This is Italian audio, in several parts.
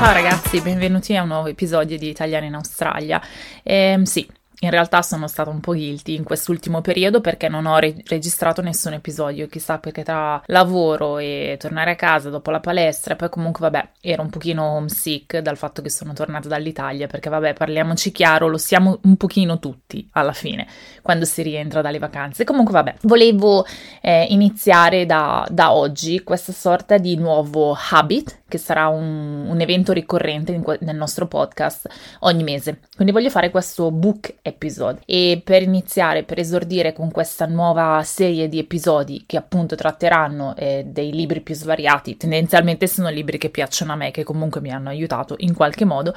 Ciao ragazzi, benvenuti a un nuovo episodio di Italiani in Australia. Eh, sì, in realtà sono stata un po' guilty in quest'ultimo periodo perché non ho re- registrato nessun episodio, chissà perché tra lavoro e tornare a casa dopo la palestra, poi comunque vabbè, ero un pochino homesick dal fatto che sono tornata dall'Italia, perché vabbè, parliamoci chiaro, lo siamo un pochino tutti alla fine, quando si rientra dalle vacanze. Comunque vabbè, volevo eh, iniziare da, da, oggi questa sorta di nuovo habit, che sarà un, un evento ricorrente in, nel nostro podcast ogni mese. Quindi voglio fare questo book episode. E per iniziare, per esordire con questa nuova serie di episodi che appunto tratteranno eh, dei libri più svariati, tendenzialmente sono libri che piacciono a me, che comunque mi hanno aiutato in qualche modo.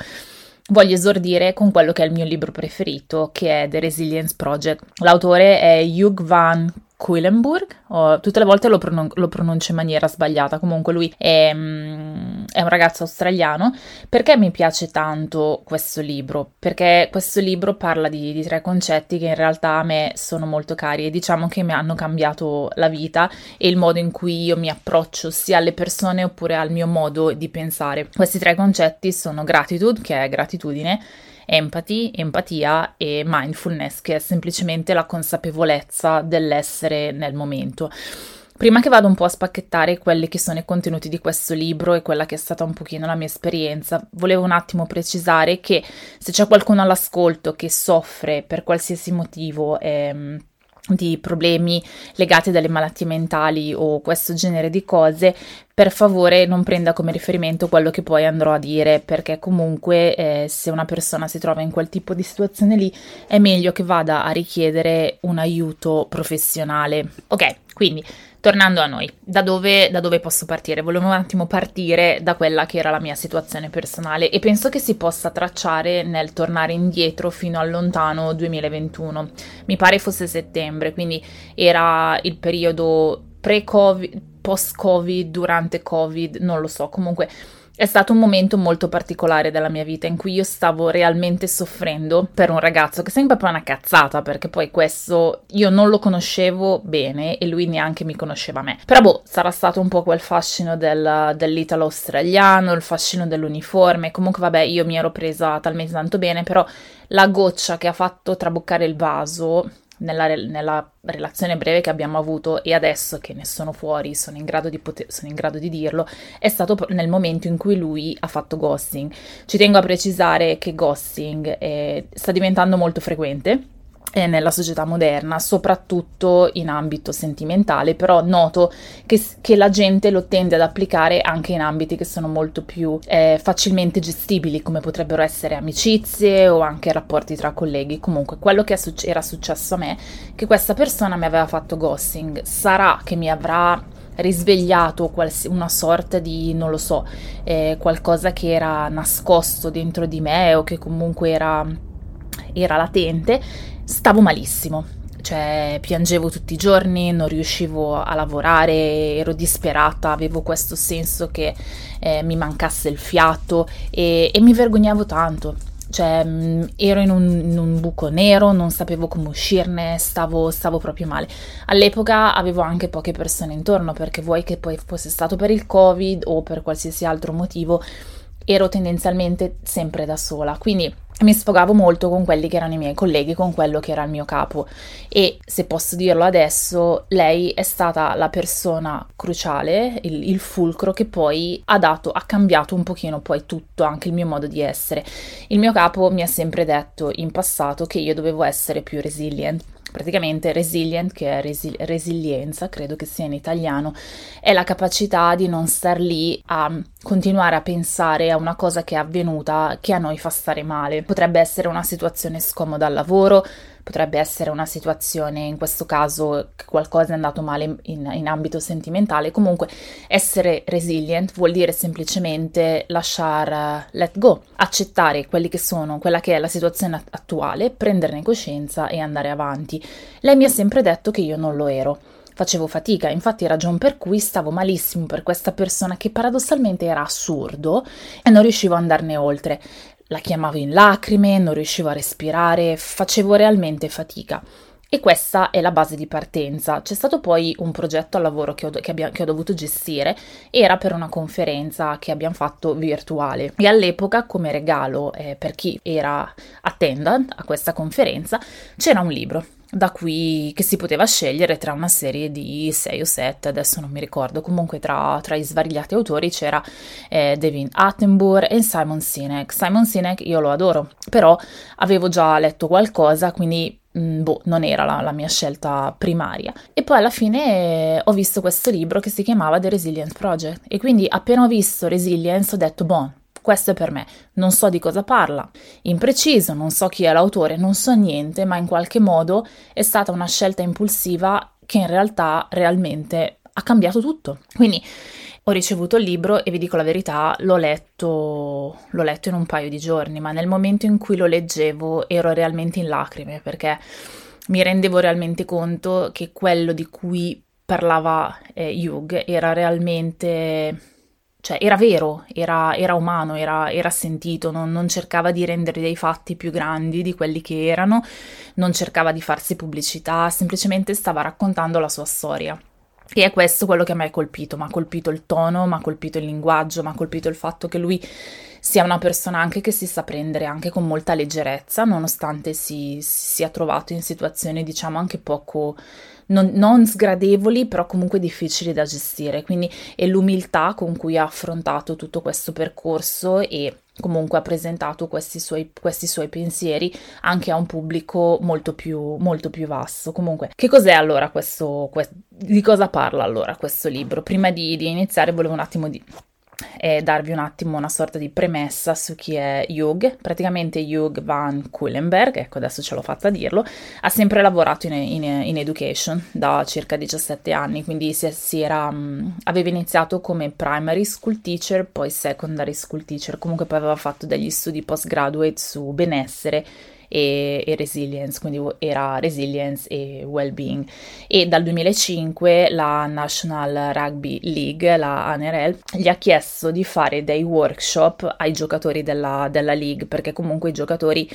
Voglio esordire con quello che è il mio libro preferito, che è The Resilience Project. L'autore è Hugh Van Quillenburg, oh, tutte le volte lo, pronun- lo, pronuncio in maniera sbagliata, comunque lui è, mm, è, un ragazzo australiano. Perché mi piace tanto questo libro? Perché questo libro parla di, di, tre concetti che in realtà a me sono molto cari e diciamo che mi hanno cambiato la vita e il modo in cui io mi approccio sia alle persone oppure al mio modo di pensare. Questi tre concetti sono gratitude, che è gratitudine, empathy, empatia e mindfulness, che è semplicemente la consapevolezza dell'essere nel momento. Prima che vado un po' a spacchettare quelli che sono i contenuti di questo libro e quella che è stata un pochino la mia esperienza, volevo un attimo precisare che se c'è qualcuno all'ascolto che soffre per qualsiasi motivo ehm, di problemi legati dalle malattie mentali o questo genere di cose, per favore non prenda come riferimento quello che poi andrò a dire, perché comunque eh, se una persona si trova in quel tipo di situazione lì è meglio che vada a richiedere un aiuto professionale. Ok, quindi tornando a noi, da dove, da dove, posso partire? Volevo un attimo partire da quella che era la mia situazione personale e penso che si possa tracciare nel tornare indietro fino al lontano 2021. Mi pare fosse settembre, quindi era il periodo pre-Covid, post-Covid, durante Covid, non lo so, comunque è stato un momento molto particolare della mia vita in cui io stavo realmente soffrendo per un ragazzo che sembra proprio una cazzata perché poi questo io non lo conoscevo bene e lui neanche mi conosceva me. Però boh, sarà stato un po' quel fascino del, dell'italo australiano, il fascino dell'uniforme. Comunque vabbè, io mi ero presa talmente tanto bene, però la goccia che ha fatto traboccare il vaso nella, nella, relazione breve che abbiamo avuto e adesso che ne sono fuori, sono in, grado di poter, sono in grado di dirlo, è stato nel momento in cui lui ha fatto ghosting. Ci tengo a precisare che ghosting eh, sta diventando molto frequente nella società moderna, soprattutto in ambito sentimentale, però noto che, che, la gente lo tende ad applicare anche in ambiti che sono molto più eh, facilmente gestibili, come potrebbero essere amicizie o anche rapporti tra colleghi. Comunque, quello che succe- era successo a me, che questa persona mi aveva fatto ghosting, sarà che mi avrà risvegliato quals- una sorta di, non lo so, eh, qualcosa che era nascosto dentro di me o che comunque era, era latente stavo malissimo, cioè piangevo tutti i giorni, non riuscivo a lavorare, ero disperata, avevo questo senso che eh, mi mancasse il fiato e, e mi vergognavo tanto. Cioè, mm, ero in un, in un, buco nero, non sapevo come uscirne, stavo, stavo proprio male. All'epoca avevo anche poche persone intorno perché vuoi che poi fosse stato per il Covid o per qualsiasi altro motivo, ero tendenzialmente sempre da sola. Quindi mi sfogavo molto con quelli che erano i miei colleghi, con quello che era il mio capo e se posso dirlo adesso, lei è stata la persona cruciale, il, il, fulcro che poi ha dato, ha cambiato un pochino poi tutto, anche il mio modo di essere. Il mio capo mi ha sempre detto in passato che io dovevo essere più resilient, praticamente resilient, che è resi- resilienza, credo che sia in italiano, è la capacità di non star lì a continuare a pensare a una cosa che è avvenuta che a noi fa stare male. Potrebbe essere una situazione scomoda al lavoro, potrebbe essere una situazione, in questo caso, qualcosa è andato male in, in, ambito sentimentale. Comunque, essere resilient vuol dire semplicemente lasciare let go, accettare quelli che sono, quella che è la situazione attuale, prenderne coscienza e andare avanti. Lei mi ha sempre detto che io non lo ero. Facevo fatica, infatti ragion per cui stavo malissimo per questa persona che paradossalmente era assurdo e non riuscivo ad andarne oltre. La chiamavo in lacrime, non riuscivo a respirare, facevo realmente fatica. E questa è la base di partenza. C'è stato poi un progetto al lavoro che ho, che abbia, che ho dovuto gestire, era per una conferenza che abbiamo fatto virtuale e all'epoca come regalo eh, per chi era attendant a questa conferenza c'era un libro da cui che si poteva scegliere tra una serie di 6 o 7, adesso non mi ricordo, comunque tra, tra i svariati autori c'era eh, David Attenborough e Simon Sinek. Simon Sinek io lo adoro, però avevo già letto qualcosa, quindi boh, non era la, la, mia scelta primaria. E poi alla fine eh, ho visto questo libro che si chiamava The Resilience Project e quindi appena ho visto Resilience ho detto, boh, questo è per me, non so di cosa parla, impreciso, non so chi è l'autore, non so niente, ma in qualche modo è stata una scelta impulsiva che in realtà realmente ha cambiato tutto. Quindi ho ricevuto il libro e vi dico la verità, l'ho letto, l'ho letto in un paio di giorni, ma nel momento in cui lo leggevo ero realmente in lacrime perché mi rendevo realmente conto che quello di cui parlava eh, Hugh era realmente cioè era vero, era, era umano, era, era sentito, non, non, cercava di rendere dei fatti più grandi di quelli che erano, non cercava di farsi pubblicità, semplicemente stava raccontando la sua storia. E è questo quello che a me ha colpito, mi ha colpito il tono, mi ha colpito il linguaggio, mi ha colpito il fatto che lui sia una persona anche che si sa prendere anche con molta leggerezza, nonostante si sia trovato in situazioni diciamo anche poco non, non, sgradevoli, però comunque difficili da gestire. Quindi è l'umiltà con cui ha affrontato tutto questo percorso e comunque ha presentato questi suoi, questi suoi pensieri anche a un pubblico molto più, molto più vasto. Comunque, che cos'è allora questo, questo, di cosa parla allora questo libro? Prima di, di iniziare volevo un attimo di e darvi un attimo una sorta di premessa su chi è Hugh. Praticamente Hugh van Kulenberg, ecco adesso ce l'ho fatta a dirlo, ha sempre lavorato in, in, in education da circa 17 anni, quindi si, si era, um, aveva iniziato come primary school teacher, poi secondary school teacher, comunque poi aveva fatto degli studi postgraduate su benessere e, e resilience, quindi era resilience e well-being. E dal 2005 la National Rugby League, la NRL, gli ha chiesto di fare dei workshop ai giocatori della, della league, perché comunque i giocatori,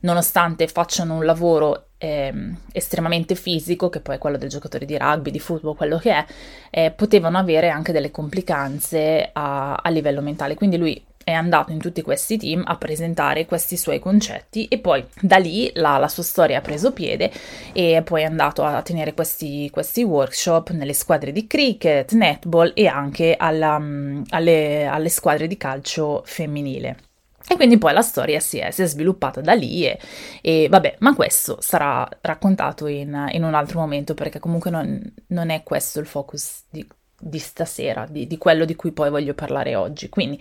nonostante facciano un lavoro eh, estremamente fisico, che poi è quello del giocatore di rugby, di football, quello che è, eh, potevano avere anche delle complicanze a, a livello mentale. Quindi lui è andato in tutti questi team a presentare questi suoi concetti e poi da lì la, la sua storia ha preso piede e poi è andato a tenere questi, questi workshop nelle squadre di cricket, netball e anche alla, mm, alle, alle squadre di calcio femminile. E quindi poi la storia si è, si è sviluppata da lì e, e, vabbè, ma questo sarà raccontato in, in un altro momento perché comunque non, non è questo il focus di, di stasera, di, di, quello di cui poi voglio parlare oggi. Quindi,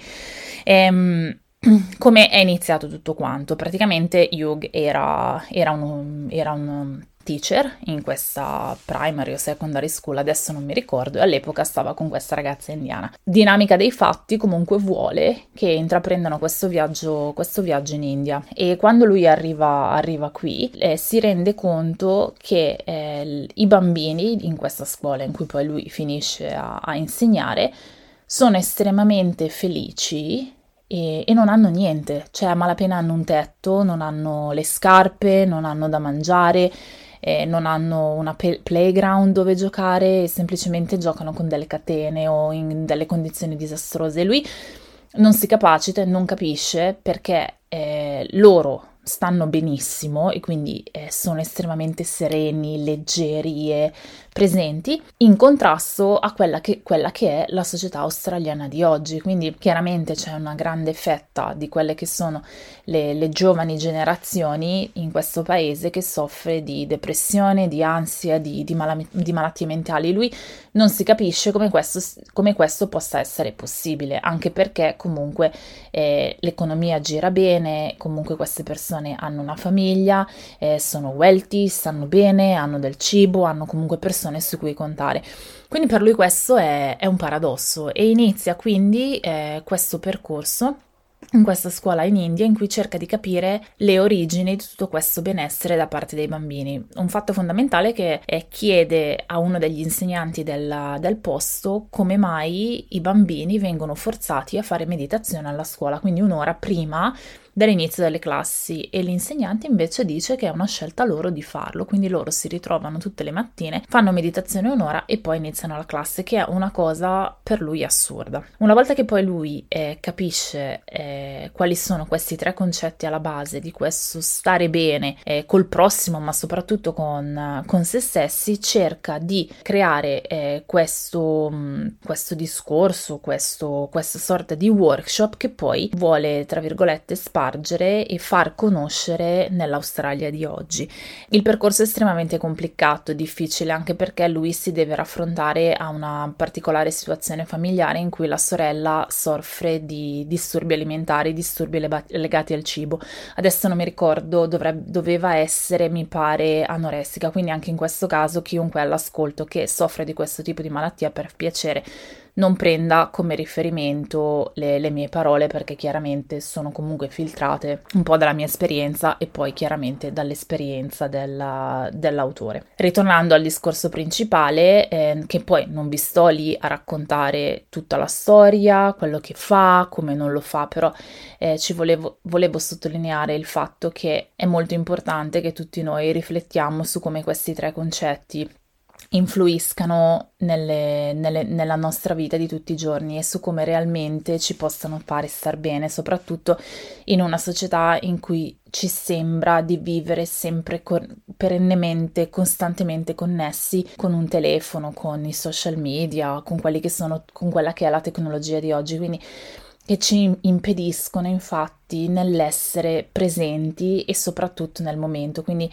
ehm, come è iniziato tutto quanto? Praticamente Hugh era, era, un, era un teacher in questa primary o secondary school, adesso non mi ricordo, e all'epoca stava con questa ragazza indiana. Dinamica dei fatti comunque vuole che intraprendano questo viaggio, questo viaggio in India e quando lui arriva, arriva qui eh, si rende conto che eh, i bambini in questa scuola in cui poi lui finisce a, a insegnare sono estremamente felici e, e, non hanno niente, cioè a malapena hanno un tetto, non hanno le scarpe, non hanno da mangiare eh, non hanno una pe- playground dove giocare e semplicemente giocano con delle catene o in delle condizioni disastrose. Lui non si capacita e non capisce perché eh, loro stanno benissimo e quindi eh, sono estremamente sereni, leggeri e presenti, in contrasto a quella che, quella che, è la società australiana di oggi. Quindi chiaramente c'è una grande fetta di quelle che sono le, le giovani generazioni in questo paese che soffre di depressione, di ansia, di, di, mala, di malattie mentali. Lui non si capisce come questo, come questo, possa essere possibile, anche perché comunque eh, l'economia gira bene, comunque queste persone hanno una famiglia, eh, sono wealthy, stanno bene, hanno del cibo, hanno comunque persone su cui contare. Quindi per lui questo è, è un paradosso e inizia quindi eh, questo percorso in questa scuola in India in cui cerca di capire le origini di tutto questo benessere da parte dei bambini. Un fatto fondamentale che chiede a uno degli insegnanti del, del posto come mai i bambini vengono forzati a fare meditazione alla scuola, quindi un'ora prima dall'inizio delle classi e l'insegnante invece dice che è una scelta loro di farlo, quindi loro si ritrovano tutte le mattine, fanno meditazione un'ora e poi iniziano la classe, che è una cosa per lui assurda. Una volta che poi lui eh, capisce eh, quali sono questi tre concetti alla base di questo stare bene eh, col prossimo, ma soprattutto con, con se stessi, cerca di creare eh, questo, mm, questo discorso, questo, questa sorta di workshop che poi vuole, tra virgolette, spargere e far conoscere nell'Australia di oggi. Il percorso è estremamente complicato, difficile anche perché lui si deve raffrontare a una particolare situazione familiare in cui la sorella soffre di disturbi alimentari, disturbi legati al cibo. Adesso non mi ricordo, dovrebbe, doveva essere, mi pare, anoressica, quindi anche in questo caso chiunque all'ascolto che soffre di questo tipo di malattia per piacere non prenda come riferimento le, le, mie parole perché chiaramente sono comunque filtrate un po' dalla mia esperienza e poi chiaramente dall'esperienza della, dell'autore. Ritornando al discorso principale, eh, che poi non vi sto lì a raccontare tutta la storia, quello che fa, come non lo fa, però eh, ci volevo, volevo sottolineare il fatto che è molto importante che tutti noi riflettiamo su come questi tre concetti influiscano nelle, nelle, nella nostra vita di tutti i giorni e su come realmente ci possano fare star bene, soprattutto in una società in cui ci sembra di vivere sempre con, perennemente, costantemente connessi con un telefono, con i social media, con, che sono, con quella che è la tecnologia di oggi. Quindi che ci impediscono infatti nell'essere presenti e soprattutto nel momento. Quindi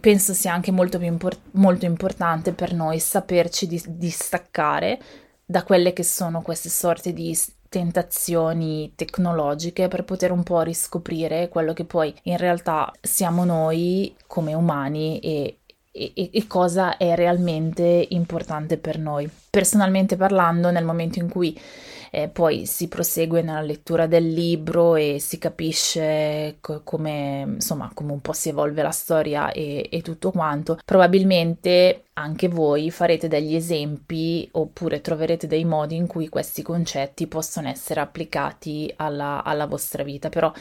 penso sia anche molto, più import- molto importante per noi saperci dis- distaccare da quelle che sono queste sorte di tentazioni tecnologiche per poter un po' riscoprire quello che poi in realtà siamo noi come umani e, e, e, cosa è realmente importante per noi. Personalmente parlando, nel momento in cui eh, poi si prosegue nella lettura del libro e si capisce co- come, insomma, come un po' si evolve la storia e, e tutto quanto, probabilmente anche voi farete degli esempi oppure troverete dei modi in cui questi concetti possono essere applicati alla, alla vostra vita. Però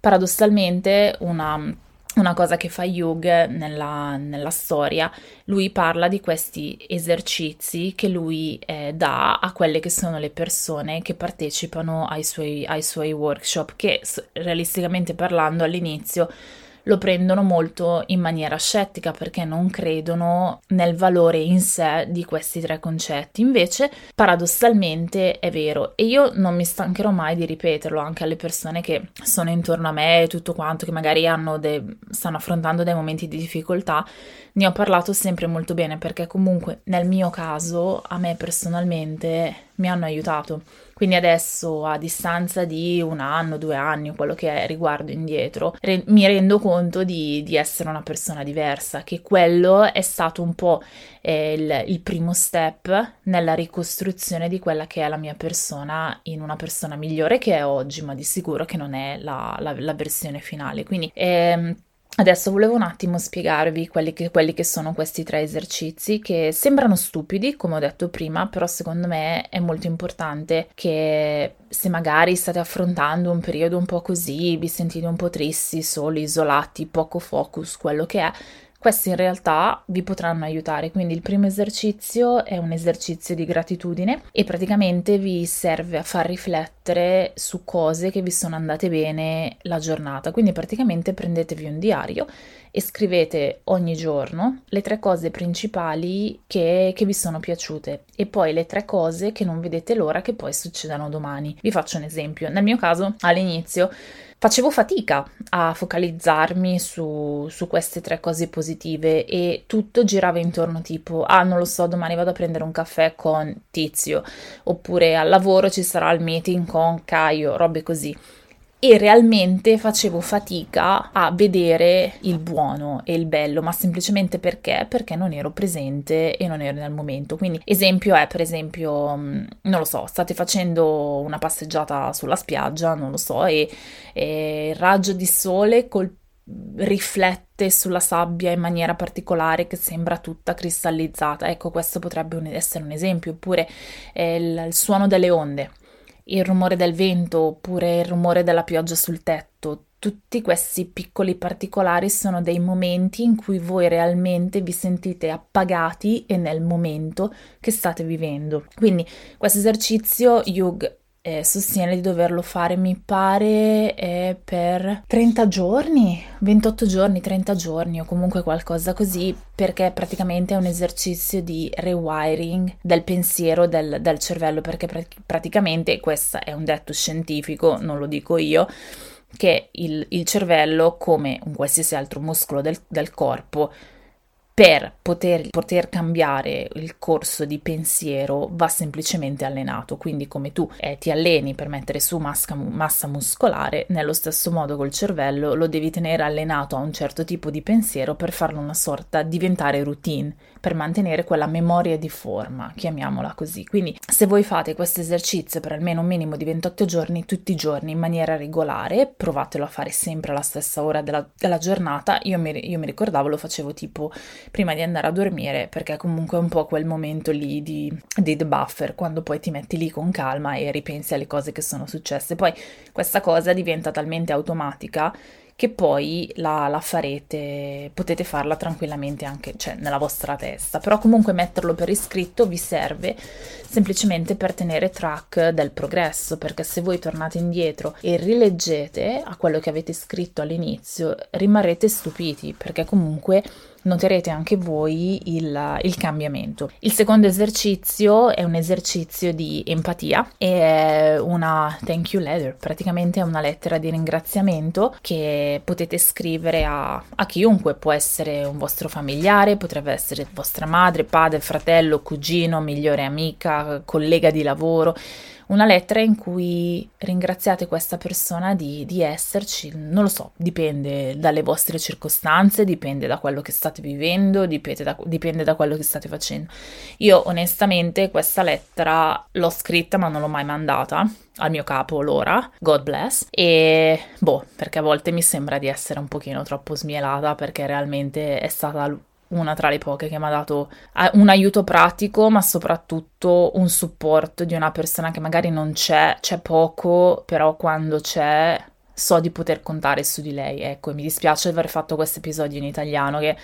paradossalmente una una cosa che fa Jung nella, nella, storia, lui parla di questi esercizi che lui eh, dà a quelle che sono le persone che partecipano ai suoi, ai suoi workshop, che realisticamente parlando all'inizio lo prendono molto in maniera scettica perché non credono nel valore in sé di questi tre concetti. Invece, paradossalmente è vero e io non mi stancherò mai di ripeterlo anche alle persone che sono intorno a me e tutto quanto, che magari de- stanno affrontando dei momenti di difficoltà. Ne ho parlato sempre molto bene perché comunque nel mio caso a me personalmente mi hanno aiutato quindi adesso a distanza di un anno, due anni, quello che è riguardo indietro, re- mi rendo conto di, di, essere una persona diversa, che quello è stato un po' eh, il, il, primo step nella ricostruzione di quella che è la mia persona in una persona migliore che è oggi, ma di sicuro che non è la, la, la versione finale. Quindi ehm, Adesso volevo un attimo spiegarvi quelli che, quelli che, sono questi tre esercizi che sembrano stupidi, come ho detto prima, però secondo me è molto importante che se magari state affrontando un periodo un po' così, vi sentite un po' tristi, soli, isolati, poco focus, quello che è, questi in realtà vi potranno aiutare, quindi il primo esercizio è un esercizio di gratitudine e praticamente vi serve a far riflettere su cose che vi sono andate bene la giornata. Quindi praticamente prendetevi un diario e scrivete ogni giorno le tre cose principali che, che vi sono piaciute e poi le tre cose che non vedete l'ora che poi succedano domani. Vi faccio un esempio. Nel mio caso all'inizio facevo fatica a focalizzarmi su, su, queste tre cose positive e tutto girava intorno tipo, ah non lo so, domani vado a prendere un caffè con Tizio, oppure al lavoro ci sarà il meeting con Caio, robe così e realmente facevo fatica a vedere il buono e il bello, ma semplicemente perché? Perché non ero presente e non ero nel momento. Quindi, esempio è, per esempio, mm, non lo so, state facendo una passeggiata sulla spiaggia, non lo so, e, e il raggio di sole col riflette sulla sabbia in maniera particolare che sembra tutta cristallizzata. Ecco, questo potrebbe essere un esempio, oppure eh, il, il suono delle onde il rumore del vento oppure il rumore della pioggia sul tetto, tutti questi piccoli particolari sono dei momenti in cui voi realmente vi sentite appagati e nel momento che state vivendo. Quindi questo esercizio Hugh eh, sostiene di doverlo fare, mi pare, eh, per 30 giorni, 28 giorni, 30 giorni o comunque qualcosa così, perché praticamente è un esercizio di rewiring del pensiero del, del cervello, perché pr- praticamente questo è un detto scientifico, non lo dico io, che il, il cervello, come un qualsiasi altro muscolo del, del corpo, per poter, poter, cambiare il corso di pensiero va semplicemente allenato, quindi come tu eh, ti alleni per mettere su massa, massa, muscolare, nello stesso modo col cervello lo devi tenere allenato a un certo tipo di pensiero per farlo una sorta diventare routine, per mantenere quella memoria di forma, chiamiamola così. Quindi se voi fate questo esercizio per almeno un minimo di 28 giorni, tutti i giorni in maniera regolare, provatelo a fare sempre alla stessa ora della, della giornata, io mi, io mi ricordavo lo facevo tipo prima di andare a dormire perché comunque è un po' quel momento lì di, di the buffer quando poi ti metti lì con calma e ripensi alle cose che sono successe poi questa cosa diventa talmente automatica che poi la, la, farete, potete farla tranquillamente anche cioè, nella vostra testa, però comunque metterlo per iscritto vi serve semplicemente per tenere track del progresso, perché se voi tornate indietro e rileggete a quello che avete scritto all'inizio, rimarrete stupiti, perché comunque noterete anche voi il, il, cambiamento. Il secondo esercizio è un esercizio di empatia e è una thank you letter, praticamente è una lettera di ringraziamento che potete scrivere a, a chiunque, può essere un vostro familiare, potrebbe essere vostra madre, padre, fratello, cugino, migliore amica, collega di lavoro una lettera in cui ringraziate questa persona di, di, esserci, non lo so, dipende dalle vostre circostanze, dipende da quello che state vivendo, dipende da, dipende da quello che state facendo. Io onestamente questa lettera l'ho scritta ma non l'ho mai mandata al mio capo Lora, God bless, e boh, perché a volte mi sembra di essere un pochino troppo smielata perché realmente è stata una tra le poche che mi ha dato eh, un aiuto pratico, ma soprattutto un supporto di una persona che magari non c'è, c'è poco, però quando c'è so di poter contare su di lei. Ecco, mi dispiace aver fatto questo episodio in italiano che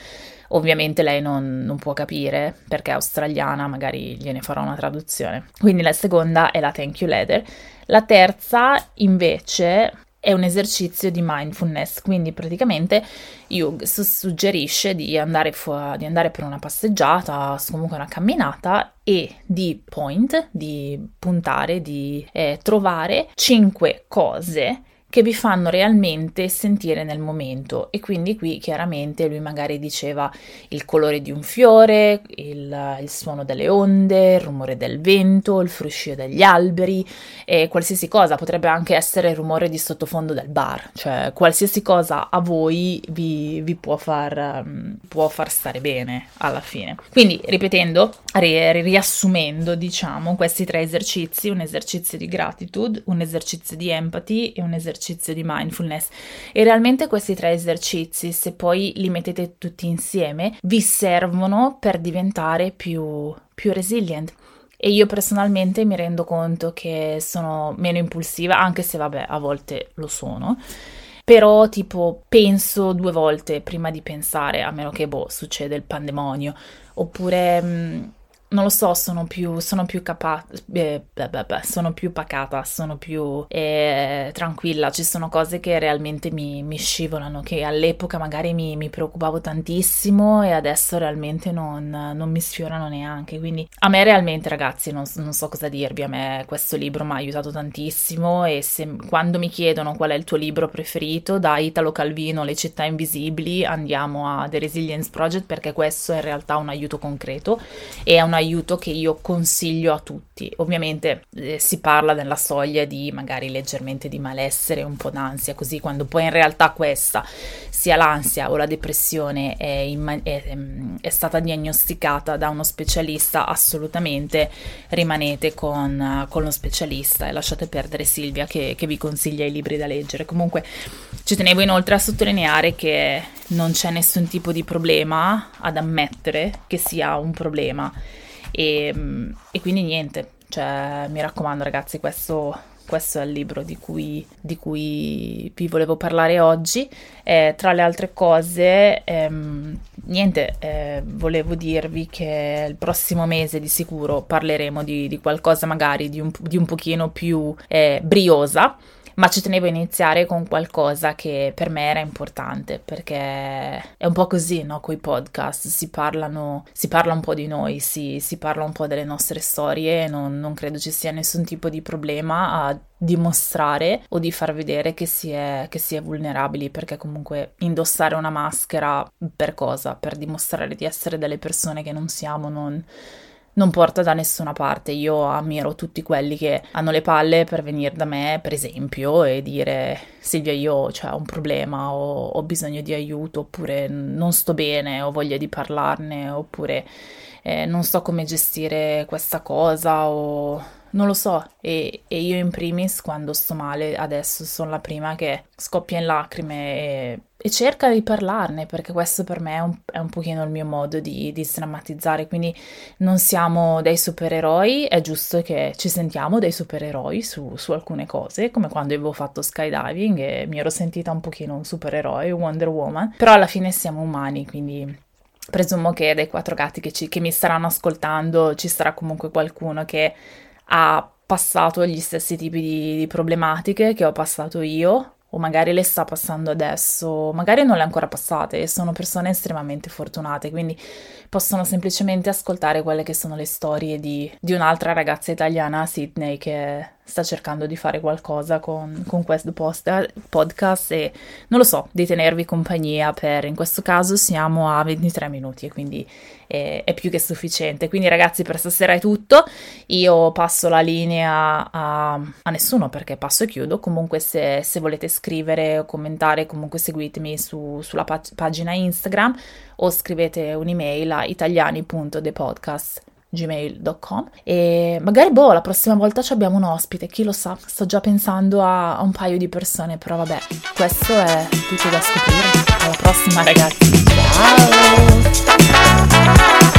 ovviamente lei non, non, può capire perché è australiana, magari gliene farò una traduzione. Quindi la seconda è la thank you letter. La terza invece è un esercizio di mindfulness, quindi praticamente Hugh suggerisce di andare, fu- di andare per una passeggiata, comunque una camminata e di point, di puntare, di eh, trovare cinque cose che vi fanno realmente sentire nel momento e quindi qui chiaramente lui magari diceva il colore di un fiore, il, il suono delle onde, il rumore del vento, il fruscio degli alberi e qualsiasi cosa, potrebbe anche essere il rumore di sottofondo del bar, cioè qualsiasi cosa a voi vi, vi può, far, um, può far stare bene alla fine. Quindi ripetendo, ri- riassumendo diciamo questi tre esercizi, un esercizio di gratitude, un esercizio di empathy e un esercizio esercizio di mindfulness e realmente questi tre esercizi, se poi li mettete tutti insieme, vi servono per diventare più, più resilient. E io personalmente mi rendo conto che sono meno impulsiva, anche se vabbè, a volte lo sono. Però tipo penso due volte prima di pensare, a meno che boh, succede il pandemonio. Oppure mh, mm, non lo so, sono più, sono più capace, eh, sono più pacata, sono più eh, tranquilla. Ci sono cose che realmente mi, mi scivolano, che all'epoca magari mi, mi, preoccupavo tantissimo e adesso realmente non, non, mi sfiorano neanche. Quindi a me realmente, ragazzi, non, non so cosa dirvi. A me questo libro mi ha aiutato tantissimo e se, quando mi chiedono qual è il tuo libro preferito, da Italo Calvino, Le città invisibili, andiamo a The Resilience Project perché questo è in realtà un aiuto concreto e è un aiuto che io consiglio a tutti. Ovviamente eh, si parla della soglia di magari leggermente di malessere, un po' d'ansia, così quando poi in realtà questa, sia l'ansia o la depressione, è, in, è, ehm, è stata diagnosticata da uno specialista, assolutamente rimanete con, con lo specialista e lasciate perdere Silvia che, che vi consiglia i libri da leggere. Comunque ci tenevo inoltre a sottolineare che non c'è nessun tipo di problema ad ammettere che sia un problema e, e quindi niente, cioè mi raccomando ragazzi, questo questo è il libro di cui, di cui vi volevo parlare oggi. Eh, tra le altre cose, ehm, niente, eh, volevo dirvi che il prossimo mese di sicuro parleremo di, di qualcosa magari di un, di un pochino più eh, briosa ma ci tenevo a iniziare con qualcosa che per me era importante perché è un po' così, no? Con i podcast si parlano, si parla un po' di noi, si, si parla un po' delle nostre storie non, non credo ci sia nessun tipo di problema a dimostrare o di far vedere che si, è, che si è vulnerabili perché comunque indossare una maschera per cosa? Per dimostrare di essere delle persone che non siamo, non non porta da nessuna parte. Io ammiro tutti quelli che hanno le palle per venire da me, per esempio, e dire Silvia, io ho cioè, un problema, o ho bisogno di aiuto, oppure non sto bene, ho voglia di parlarne, oppure eh, non so come gestire questa cosa, o non lo so. E, e, io in primis, quando sto male, adesso sono la prima che scoppia in lacrime e e cerca di parlarne perché questo per me è un, è un pochino il mio modo di, di sdrammatizzare quindi non siamo dei supereroi è giusto che ci sentiamo dei supereroi su, su alcune cose come quando avevo fatto skydiving e mi ero sentita un pochino un supereroe Wonder Woman però alla fine siamo umani quindi presumo che dai quattro gatti che, ci, che mi staranno ascoltando ci sarà comunque qualcuno che ha passato gli stessi tipi di, di problematiche che ho passato io o magari le sta passando adesso, magari non le ha ancora passate e sono persone estremamente fortunate, quindi possono semplicemente ascoltare quelle che sono le storie di, di un'altra ragazza italiana, Sydney, che sta cercando di fare qualcosa con, con questo post, podcast e non lo so, di tenervi compagnia per, in questo caso siamo a 23 minuti e quindi è, è, più che sufficiente. Quindi ragazzi per stasera è tutto, io passo la linea a, a nessuno perché passo e chiudo, comunque se, se volete scrivere o commentare comunque seguitemi su, sulla pag- pagina Instagram o scrivete un'email a italiani.thepodcast gmail.com e magari boh la prossima volta ci abbiamo un ospite chi lo sa? Sto già pensando a, a un paio di persone però vabbè questo è tutto da scoprire. Alla prossima ecco. ragazzi. Ciao!